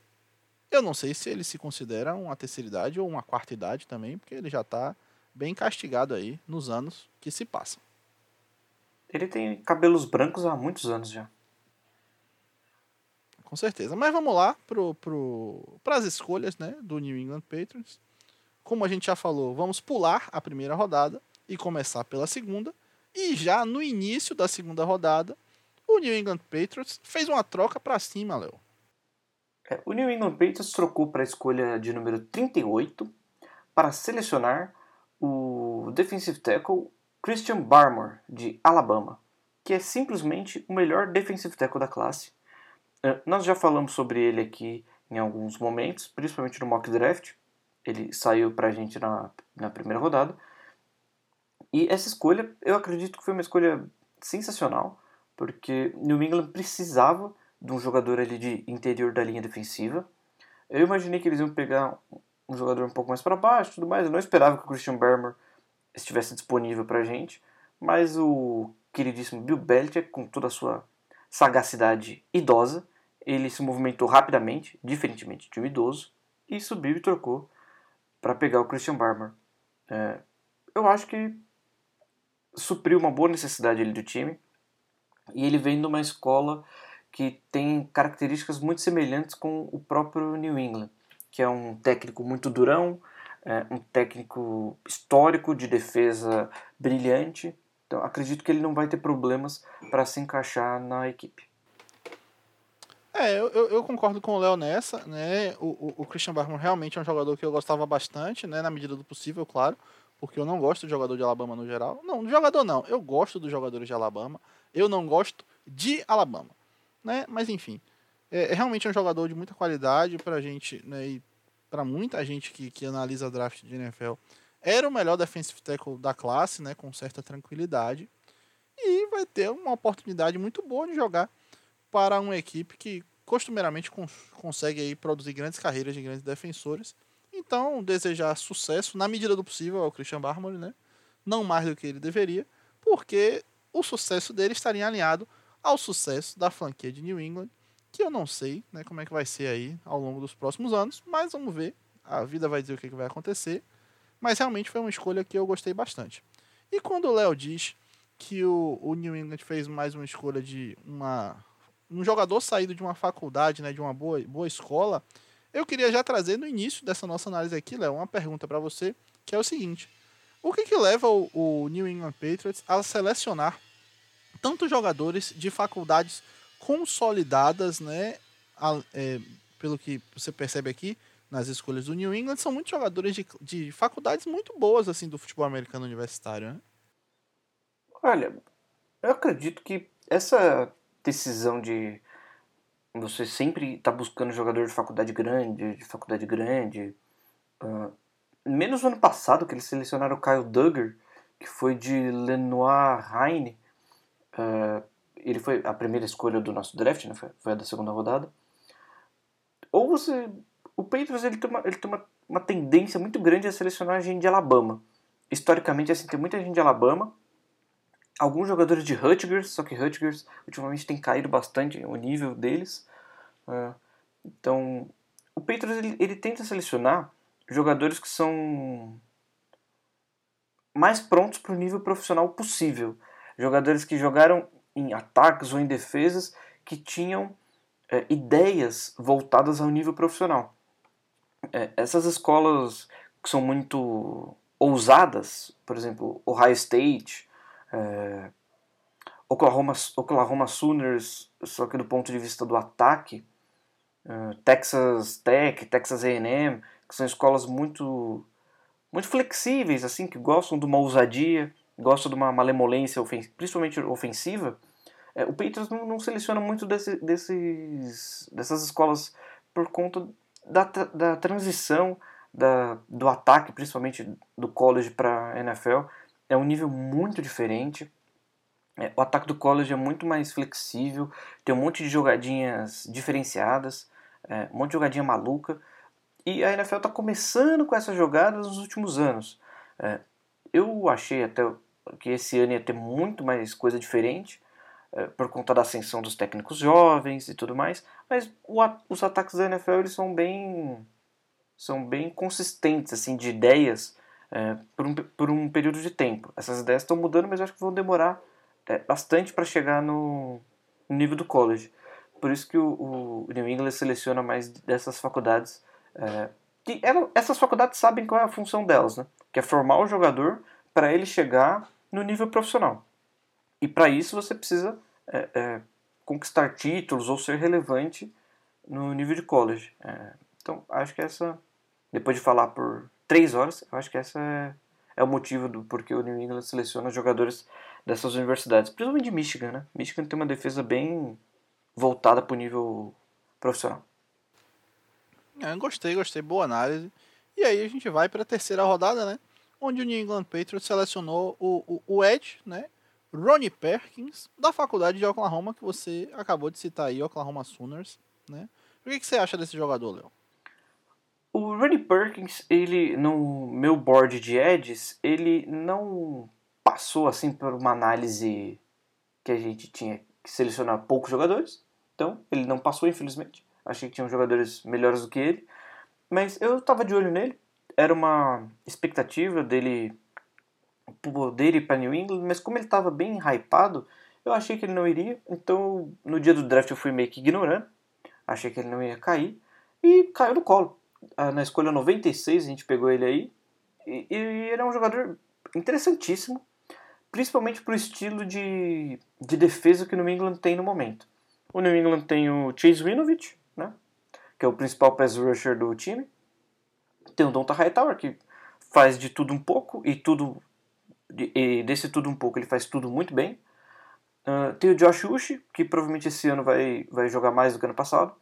eu não sei se ele se considera uma terceira idade ou uma quarta idade também, porque ele já está bem castigado aí nos anos que se passam. Ele tem cabelos brancos há muitos anos já. Com certeza. Mas vamos lá para pro, as escolhas né, do New England Patriots. Como a gente já falou, vamos pular a primeira rodada e começar pela segunda. E já no início da segunda rodada, o New England Patriots fez uma troca para cima, Léo. É, o New England Patriots trocou para a escolha de número 38 para selecionar o defensive tackle Christian Barmore, de Alabama, que é simplesmente o melhor defensive tackle da classe. É, nós já falamos sobre ele aqui em alguns momentos, principalmente no mock draft. Ele saiu para a gente na, na primeira rodada. E essa escolha, eu acredito que foi uma escolha sensacional, porque New England precisava de um jogador ali de interior da linha defensiva. Eu imaginei que eles iam pegar um jogador um pouco mais para baixo, tudo mais. Eu não esperava que o Christian Bermer estivesse disponível para a gente, mas o queridíssimo Bill Belichick, com toda a sua sagacidade idosa, ele se movimentou rapidamente, diferentemente de um idoso, e subiu e trocou para pegar o Christian Barber. É, eu acho que supriu uma boa necessidade ali do time. E ele vem de uma escola que tem características muito semelhantes com o próprio New England, que é um técnico muito durão, é, um técnico histórico de defesa brilhante. Então acredito que ele não vai ter problemas para se encaixar na equipe. É, eu, eu, concordo com o Léo nessa, né? O, o, o, Christian Barman realmente é um jogador que eu gostava bastante, né? Na medida do possível, claro. Porque eu não gosto de jogador de Alabama no geral. Não, jogador não. Eu gosto dos jogadores de Alabama. Eu não gosto de Alabama. Né? Mas enfim. É, é realmente um jogador de muita qualidade pra gente, né? E pra muita gente que, que analisa draft de NFL. Era o melhor defensive tackle da classe, né? Com certa tranquilidade. E vai ter uma oportunidade muito boa de jogar para uma equipe que costumeiramente cons consegue aí produzir grandes carreiras de grandes defensores. Então, desejar sucesso na medida do possível ao Christian Barmore, né? Não mais do que ele deveria, porque o sucesso dele estaria alinhado ao sucesso da franquia de New England, que eu não sei, né, como é que vai ser aí ao longo dos próximos anos, mas vamos ver. A vida vai dizer o que, que vai acontecer. Mas realmente foi uma escolha que eu gostei bastante. E quando o Léo diz que o, o New England fez mais uma escolha de uma um jogador saído de uma faculdade, né, de uma boa, boa escola, eu queria já trazer no início dessa nossa análise aqui, Léo, uma pergunta para você, que é o seguinte: o que, que leva o, o, New England Patriots a selecionar tantos jogadores de faculdades consolidadas, né, a, é, pelo que você percebe aqui, nas escolhas do New England são muitos jogadores de, de faculdades muito boas assim do futebol americano universitário, né? Olha, eu acredito que essa decisão de você sempre estar tá buscando jogador de faculdade grande, de faculdade grande, uh, menos no ano passado que eles selecionaram o Kyle Duggar, que foi de Lenoir Heine, uh, ele foi a primeira escolha do nosso draft, né? foi, foi a da segunda rodada. Ou você o Patriots ele tem, uma, ele tem uma, uma tendência muito grande a selecionar gente de Alabama. Historicamente, assim, tem muita gente de Alabama, alguns jogadores de Rutgers, só que Rutgers ultimamente tem caído bastante o nível deles. Uh, então, o Patriots ele, ele tenta selecionar jogadores que são mais prontos para o nível profissional possível. Jogadores que jogaram em ataques ou em defesas que tinham é, ideias voltadas ao nível profissional. É, essas escolas que são muito ousadas, por exemplo, Ohio State, é, Oklahoma, Oklahoma Sooners, só que do ponto de vista do ataque, é, Texas Tech, Texas A&M, que são escolas muito muito flexíveis, assim, que gostam de uma ousadia, gostam de uma malemolência, principalmente ofensiva. É, o Patriots não, não seleciona muito desse, desses, dessas escolas por conta da, da transição da, do ataque, principalmente do college para NFL, é um nível muito diferente. É, o ataque do college é muito mais flexível, tem um monte de jogadinhas diferenciadas, é, um monte de jogadinha maluca. E a NFL está começando com essas jogadas nos últimos anos. É, eu achei até que esse ano ia ter muito mais coisa diferente, é, por conta da ascensão dos técnicos jovens e tudo mais, mas os ataques da NFL eles são bem são bem consistentes assim de ideias é, por, um, por um período de tempo. Essas ideias estão mudando, mas acho que vão demorar é, bastante para chegar no, no, nível do college. Por isso que o, o New England seleciona mais dessas faculdades. É, que ela, essas faculdades sabem qual é a função delas, né? que é formar o jogador para ele chegar no nível profissional. E para isso você precisa é, é, conquistar títulos ou ser relevante no nível de college. É, então, acho que essa, depois de falar por três horas, eu acho que essa é, é o motivo do porquê o New England seleciona jogadores dessas universidades, principalmente de Michigan, né? Michigan tem uma defesa bem voltada para o nível profissional. É, gostei, gostei, boa análise. E aí a gente vai para a terceira rodada, né? Onde o New England Patriots selecionou o, o, o né? Ronnie Perkins, da faculdade de Oklahoma, que você acabou de citar aí, Oklahoma Sooners, né? O que, que você acha desse jogador, Léo? O Ronnie Perkins, ele, no meu board de edges, ele não passou, assim, por uma análise que a gente tinha que selecionar poucos jogadores. Então, ele não passou, infelizmente. Achei que tinham jogadores melhores do que ele. Mas eu estava de olho nele. Era uma expectativa dele poder ir para New England, mas como ele estava bem hypado, eu achei que ele não iria. Então, no dia do draft eu fui meio que ignorando. Achei que ele não ia cair. E caiu no colo. Ah, na escolha 96 a gente pegou ele aí. E, e ele é um jogador interessantíssimo. Principalmente para o estilo de, de defesa que o New England tem no momento. O New England tem o Chase Winovich? Que é o principal pass rusher do time. Tem o Donta Hightower, que faz de tudo um pouco e tudo e desse tudo um pouco, ele faz tudo muito bem. Uh, tem o Josh Uchi, que provavelmente esse ano vai, vai jogar mais do que ano passado.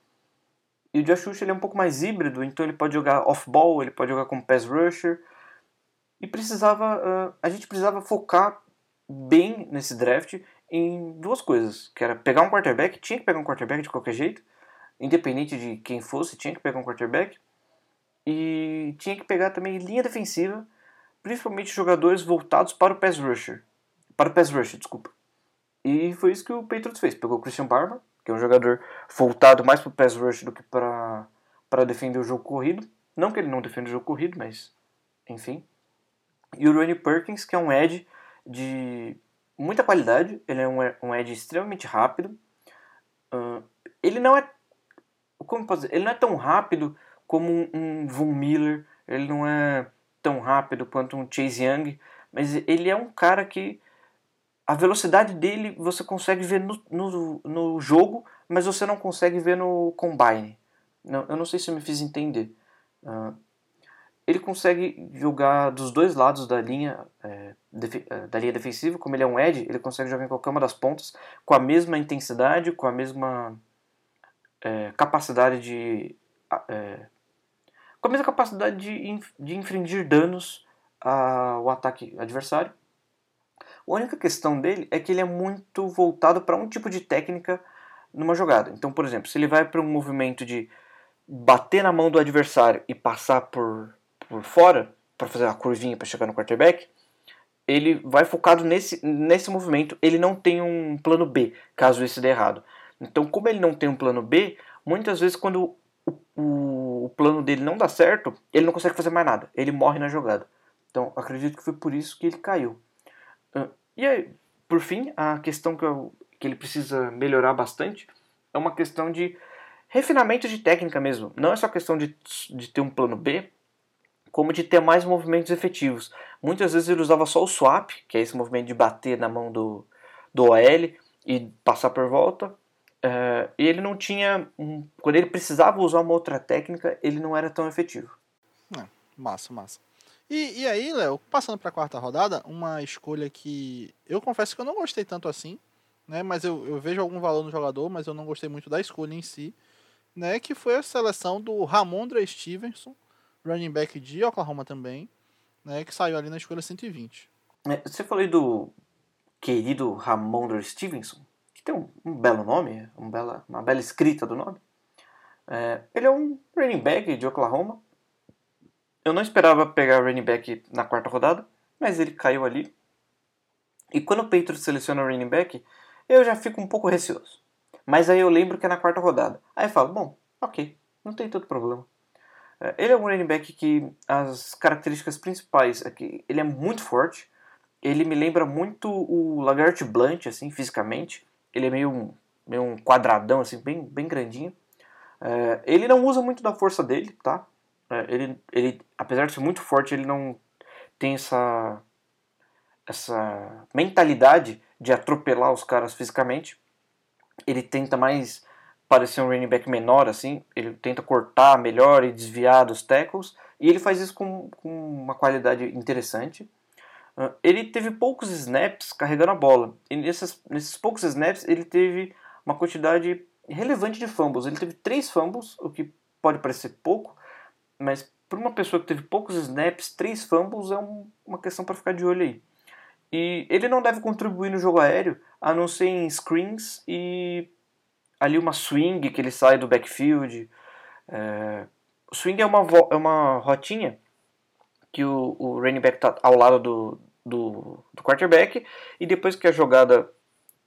E o Josh Uchi ele é um pouco mais híbrido, então ele pode jogar off-ball, ele pode jogar como pass rusher. E precisava, uh, a gente precisava focar bem nesse draft em duas coisas, que era pegar um quarterback, tinha que pegar um quarterback de qualquer jeito, independente de quem fosse, tinha que pegar um quarterback. E tinha que pegar também linha defensiva, principalmente jogadores voltados para o pass rusher. Para o pass rusher, desculpa. E foi isso que o Patriots fez. Pegou o Christian Barber, que é um jogador voltado mais para o pass rush do que para, para defender o jogo corrido. Não que ele não defenda o jogo corrido, mas enfim. E o Ronnie Perkins, que é um edge de muita qualidade. Ele é um, um edge extremamente rápido. Uh, ele não é como posso dizer, ele não é tão rápido como um, um Von Miller. Ele não é tão rápido quanto um Chase Young, mas ele é um cara que a velocidade dele você consegue ver no, no, no jogo, mas você não consegue ver no combine. Não, eu não sei se eu me fiz entender. Uh, ele consegue jogar dos dois lados da linha, é, é, da linha defensiva, como ele é um edge, ele consegue jogar em qualquer uma das pontas com a mesma intensidade, com a mesma é, capacidade de. É, com a mesma capacidade de, de infringir danos ao ataque adversário. A única questão dele é que ele é muito voltado para um tipo de técnica numa jogada. Então, por exemplo, se ele vai para um movimento de bater na mão do adversário e passar por por fora para fazer uma curvinha para chegar no quarterback, ele vai focado nesse, nesse movimento. Ele não tem um plano B, caso esse dê errado. Então, como ele não tem um plano B, muitas vezes quando o, o, o plano dele não dá certo, ele não consegue fazer mais nada. Ele morre na jogada. Então, acredito que foi por isso que ele caiu. E aí, por fim, a questão que, eu, que ele precisa melhorar bastante é uma questão de refinamento de técnica mesmo. Não é só questão de, de ter um plano B, como de ter mais movimentos efetivos. Muitas vezes ele usava só o swap, que é esse movimento de bater na mão do, do OL e passar por volta. Uh, e ele não tinha. Um, quando ele precisava usar uma outra técnica, ele não era tão efetivo. É, massa, massa. E, e aí, Léo, passando para a quarta rodada, uma escolha que eu confesso que eu não gostei tanto assim, né? Mas eu, eu vejo algum valor no jogador, mas eu não gostei muito da escolha em si, né? Que foi a seleção do Ramondre Stevenson, running back de Oklahoma também, né, que saiu ali na escolha 120. É, você falou aí do querido Ramondre Stevenson, que tem um, um, belo nome, um bela, uma bela escrita do nome. É, ele é um running back de Oklahoma. Eu não esperava pegar running back na quarta rodada, mas ele caiu ali. E quando o Patriots seleciona o running back, eu já fico um pouco receoso. Mas aí eu lembro que é na quarta rodada. Aí eu falo, bom, ok, não tem todo problema. É, ele é um running back que as características principais é que ele é muito forte. Ele me lembra muito o Lagart Blunt, assim, fisicamente. Ele é meio meio um quadradão, assim, bem, bem grandinho. É, ele não usa muito da força dele, tá? É, ele, ele, apesar de ser muito forte, ele não tem essa, essa mentalidade de atropelar os caras fisicamente. Ele tenta mais parecer um running back menor, assim, ele tenta cortar melhor e desviar dos tackles, e ele faz isso com, com uma qualidade interessante. Ele teve poucos snaps carregando a bola, e nesses, nesses poucos snaps ele teve uma quantidade relevante de fumbles. Ele teve três fumbles, o que pode parecer pouco, mas para uma pessoa que teve poucos snaps, três fumbles é um, uma questão para ficar de olho aí. E ele não deve contribuir no jogo aéreo, a não ser em screens e ali uma swing que ele sai do backfield. É, swing é uma, é uma rotinha que o, o running back está ao lado do, do, do quarterback e depois que a jogada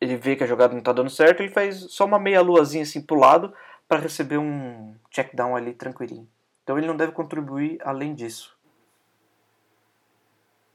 ele vê que a jogada não está dando certo, ele faz só uma meia luazinha assim pro lado para receber um check down ali tranquilinho. Então ele não deve contribuir além disso.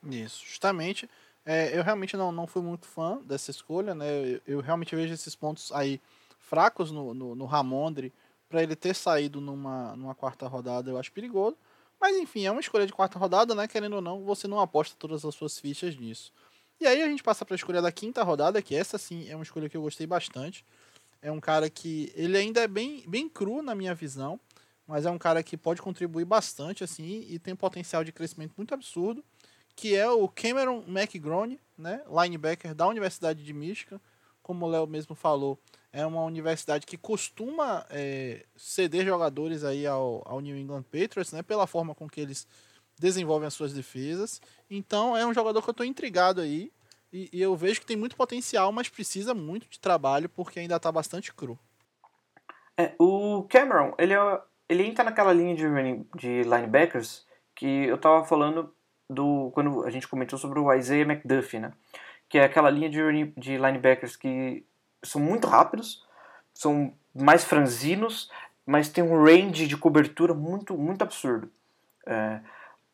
Isso, justamente. É, eu realmente não, não fui muito fã dessa escolha, né? Eu, eu realmente vejo esses pontos aí fracos no, no, no Ramondre para ele ter saído numa, numa quarta rodada, eu acho perigoso. Mas enfim, é uma escolha de quarta rodada, né? Querendo ou não, você não aposta todas as suas fichas nisso. E aí a gente passa para a escolha da quinta rodada, que essa sim é uma escolha que eu gostei bastante. É um cara que ele ainda é bem, bem cru na minha visão, mas é um cara que pode contribuir bastante assim e tem potencial de crescimento muito absurdo, que é o Cameron McGrone, né, linebacker da Universidade de Michigan, como o Léo mesmo falou, é uma universidade que costuma é, ceder jogadores aí ao, ao New England Patriots, né, pela forma com que eles desenvolvem as suas defesas. Então é um jogador que eu estou intrigado aí e, e, eu vejo que tem muito potencial, mas precisa muito de trabalho porque ainda está bastante cru. É, o Cameron, ele, é, ele entra naquela linha de, de linebackers que eu estava falando do quando a gente comentou sobre o Isaiah McDuffie, né? Que é aquela linha de, de linebackers que são muito rápidos, são mais franzinos, mas tem um range de cobertura muito, muito absurdo. É,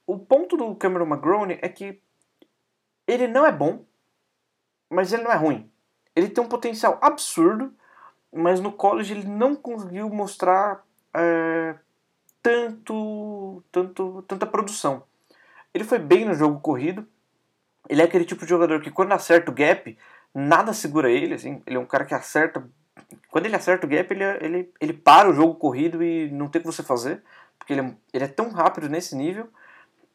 o ponto do Cameron McGrone é que ele não é bom, mas ele não é ruim. Ele tem um potencial absurdo, mas no college ele não conseguiu mostrar é, tanto, tanto, tanta produção. Ele foi bem no jogo corrido. Ele é aquele tipo de jogador que quando acerta o gap, nada segura ele, assim. Ele é um cara que acerta. Quando ele acerta o gap, ele, ele, ele para o jogo corrido e não tem o que você fazer. porque ele é, ele é tão rápido nesse nível.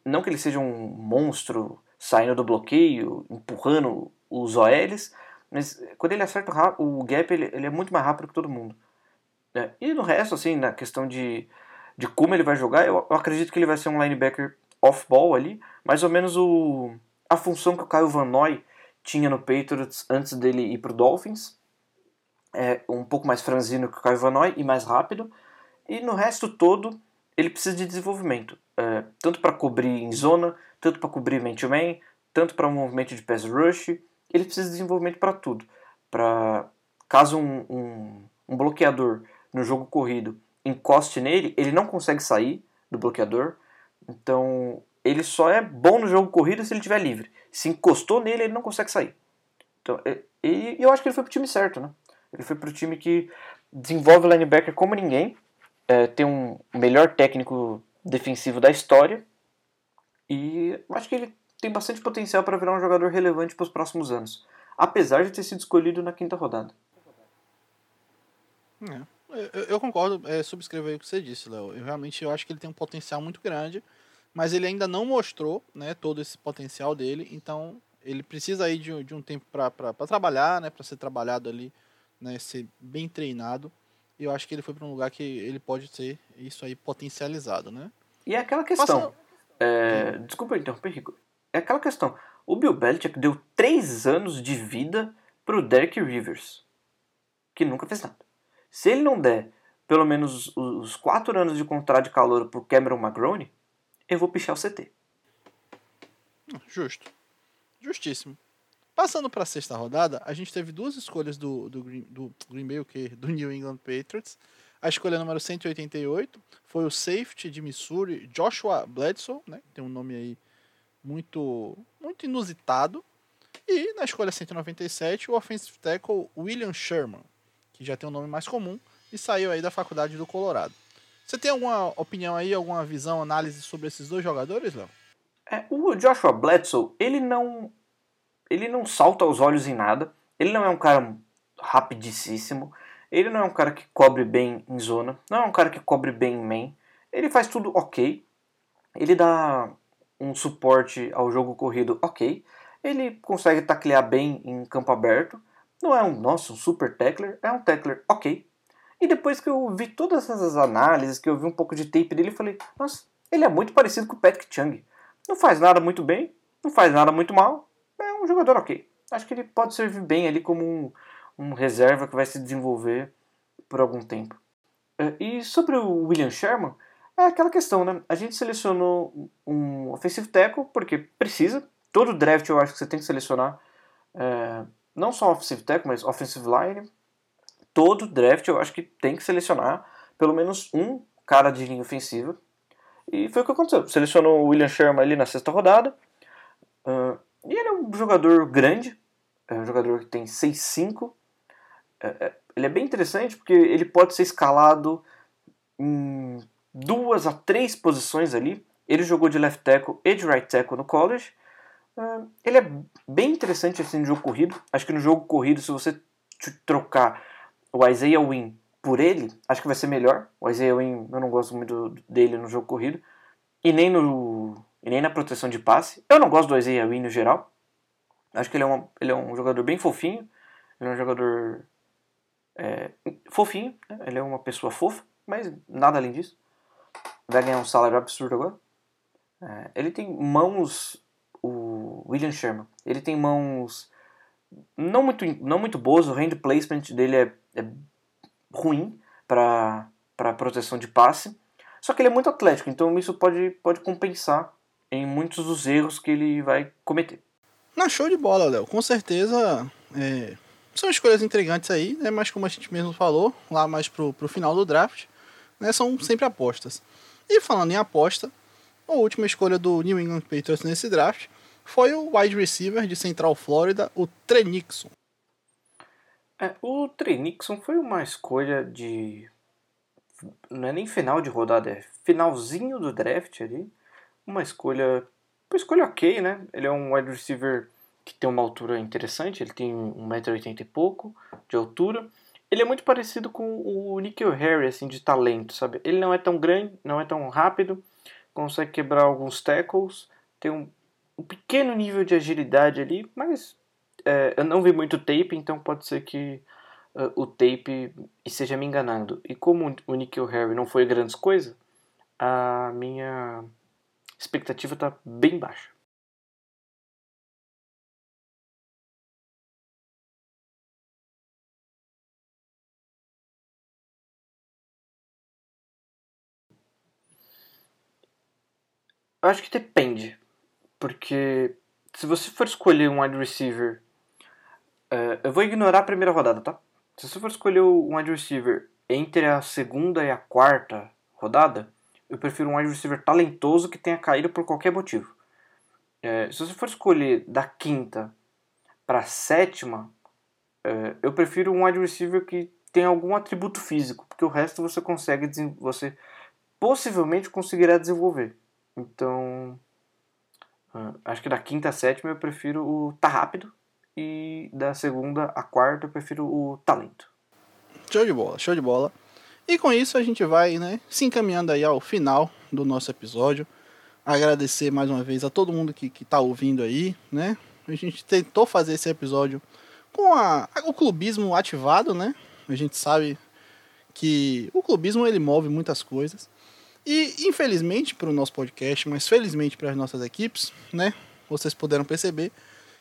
Não que ele seja um monstro saindo do bloqueio, empurrando os OLs, mas quando ele acerta o gap, ele, ele é muito mais rápido que todo mundo. É, e no resto, assim, na questão de, de como ele vai jogar, eu, eu acredito que ele vai ser um linebacker off-ball ali, mais ou menos o, a função que o Caio Van Noy tinha no Patriots antes dele ir pro Dolphins. É um pouco mais franzino que o Caio Van Noy e mais rápido. E no resto todo, ele precisa de desenvolvimento. É, tanto para cobrir em zona, tanto para cobrir man-to-man, tanto para um movimento de pass rush. Ele precisa de desenvolvimento para tudo. Para caso um, um, um bloqueador no jogo corrido encoste nele, ele não consegue sair do bloqueador. Então, ele só é bom no jogo corrido se ele estiver livre. Se encostou nele, ele não consegue sair. Então, e, eu acho que ele foi pro time certo, né? Ele foi pro time que desenvolve o linebacker como ninguém, é, tem um melhor técnico defensivo da história e acho que ele tem bastante potencial para virar um jogador relevante para os próximos anos, apesar de ter sido escolhido na quinta rodada. É. Eu, eu, concordo, é, subscrever o que você disse, Léo. Eu realmente eu acho que ele tem um potencial muito grande, mas ele ainda não mostrou né, todo esse potencial dele, então ele precisa aí de, de um tempo para trabalhar, né, para ser trabalhado ali, né, ser bem treinado. E eu acho que ele foi para um lugar que ele pode ser isso aí potencializado, né? E é aquela questão. É, desculpa interromper, Rico. É aquela questão. O Bill Belichick deu três anos de vida pro Derek Rivers, que nunca fez nada. Se ele não der pelo menos os quatro anos de contrato de calor pro Cameron McGrone, eu vou pichar o CT. Justo. Justíssimo. Passando para a sexta rodada, a gente teve duas escolhas do, do, Green, do Green Bay, o que? Do New England Patriots. A escolha número 188 foi o safety de Missouri, Joshua Bledsoe, né? Tem um nome aí muito, muito inusitado. E na escolha 197, o offensive tackle William Sherman que já tem um nome mais comum, e saiu aí da faculdade do Colorado. Você tem alguma opinião aí, alguma visão, análise sobre esses dois jogadores, Léo? É, o Joshua Bledsoe, ele não ele não salta aos olhos em nada. Ele não é um cara rapidíssimo. Ele não é um cara que cobre bem em zona. Não é um cara que cobre bem em main. Ele faz tudo ok. Ele dá um suporte ao jogo corrido ok. Ele consegue taclear bem em campo aberto. Não é um, nossa, um super tackler, é um tackler ok. E depois que eu vi todas essas análises, que eu vi um pouco de tape dele, eu falei, nossa, ele é muito parecido com o Patrick Chung. Não faz nada muito bem, não faz nada muito mal, é um jogador ok. Acho que ele pode servir bem ali como um, um reserva que vai se desenvolver por algum tempo. É, e sobre o William Sherman, é aquela questão, né? A gente selecionou um offensive tackle porque precisa. Todo draft eu acho que você tem que selecionar é, não só offensive tackle, mas offensive line, todo draft eu acho que tem que selecionar pelo menos um cara de linha ofensiva. E foi o que aconteceu. Selecionou o William Sherman ali na sexta rodada. Uh, e ele é um jogador grande, é um jogador que tem 6'5". É, é, ele é bem interessante porque ele pode ser escalado em duas a três posições ali. Ele jogou de left tackle e de right tackle no college. Uh, ele é bem interessante assim no jogo corrido. Acho que no jogo corrido, se você trocar o Isaiah Wynn por ele, acho que vai ser melhor. O Isaiah Wynn, eu não gosto muito dele no jogo corrido. E nem, no, e nem na proteção de passe. Eu não gosto do Isaiah Wynn no geral. Acho que ele é, uma, ele é um jogador bem fofinho. Ele é um jogador é, fofinho. Né? Ele é uma pessoa fofa, mas nada além disso. Vai ganhar um salário absurdo agora. É, ele tem mãos o William Sherman. Ele tem mãos não muito, não muito boas, o hand placement dele é, ruim para proteção de passe. Só que ele é muito atlético, então isso pode, pode compensar em muitos dos erros que ele vai cometer. Na show de bola, Léo. Com certeza é, são escolhas intrigantes aí, né? mas como a gente mesmo falou, lá mais pro, pro final do draft, né? são sempre apostas. E falando em aposta, a última escolha do New England Patriots nesse draft foi o wide receiver de Central Florida, o Trenixon. É, o Trenixon foi uma escolha de. Não é nem final de rodada, é finalzinho do draft ali. Uma escolha. Uma escolha ok, né? Ele é um wide receiver que tem uma altura interessante, ele tem 1,80m e pouco de altura. ele é muito parecido com o Nikhil Harry, assim, de talento, sabe? Ele não é tão grande, não é tão rápido, consegue quebrar alguns tackles, tem um, um pequeno nível de agilidade ali, mas é, eu não vi muito tape, então pode ser que uh, o tape esteja me enganando. E como o Nikhil Harry não foi grandes coisas, a minha expectativa está bem baixa. Eu acho que depende. Porque se você for escolher um wide receiver. Uh, eu vou ignorar a primeira rodada, tá? Se você for escolher um wide receiver entre a segunda e a quarta rodada, eu prefiro um wide receiver talentoso que tenha caído por qualquer motivo. Uh, se você for escolher da quinta para a sétima, uh, eu prefiro um wide receiver que tenha algum atributo físico, porque o resto você consegue você possivelmente conseguirá desenvolver. Então, uh, acho que da quinta a sétima eu prefiro o tá rápido e da segunda a quarta eu prefiro o talento. Show de bola, show de bola. E com isso a gente vai, né, se encaminhando aí ao final do nosso episódio. Agradecer mais uma vez a todo mundo que, que tá ouvindo aí, né? A gente tentou fazer esse episódio com a, o clubismo ativado, né? A gente sabe que o clubismo ele move muitas coisas. E infelizmente para o nosso podcast, mas felizmente para as nossas equipes, né? Vocês puderam perceber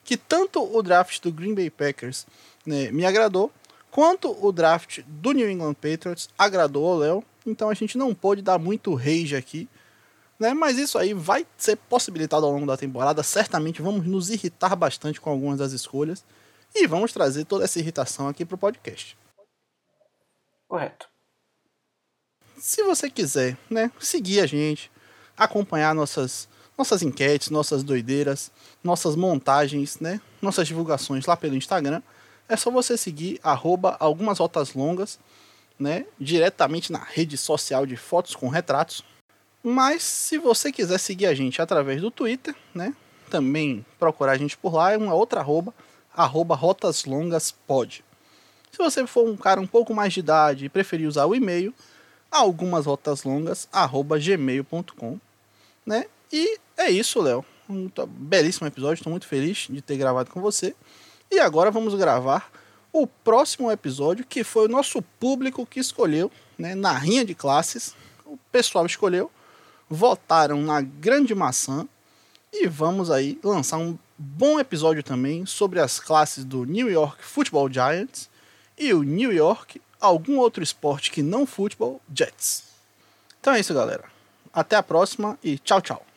que tanto o draft do Green Bay Packers né, me agradou, quanto o draft do New England Patriots agradou ao Léo. Então a gente não pôde dar muito rage aqui, né? Mas isso aí vai ser possibilitado ao longo da temporada. Certamente vamos nos irritar bastante com algumas das escolhas e vamos trazer toda essa irritação aqui para o podcast. Correto se você quiser, né, seguir a gente, acompanhar nossas nossas enquetes, nossas doideiras, nossas montagens, né, nossas divulgações lá pelo Instagram, é só você seguir arroba algumas rotas longas, né, diretamente na rede social de fotos com retratos. Mas se você quiser seguir a gente através do Twitter, né, também procurar a gente por lá, é uma outra arroba, arroba rotaslongaspod. Se você for um cara um pouco mais de idade e preferir usar o e-mail, algumas rotas longas, arroba gmail.com, né? E é isso, Léo. Um belíssimo episódio, estou muito feliz de ter gravado com você. E agora vamos gravar o próximo episódio, que foi o nosso público que escolheu, né, na rinha de classes. O pessoal escolheu, votaram na grande maçã e vamos aí lançar um bom episódio também sobre as classes do New York Football Giants e o New York algum outro esporte que não futebol, Jets. Então é isso, galera. Até a próxima e tchau, tchau.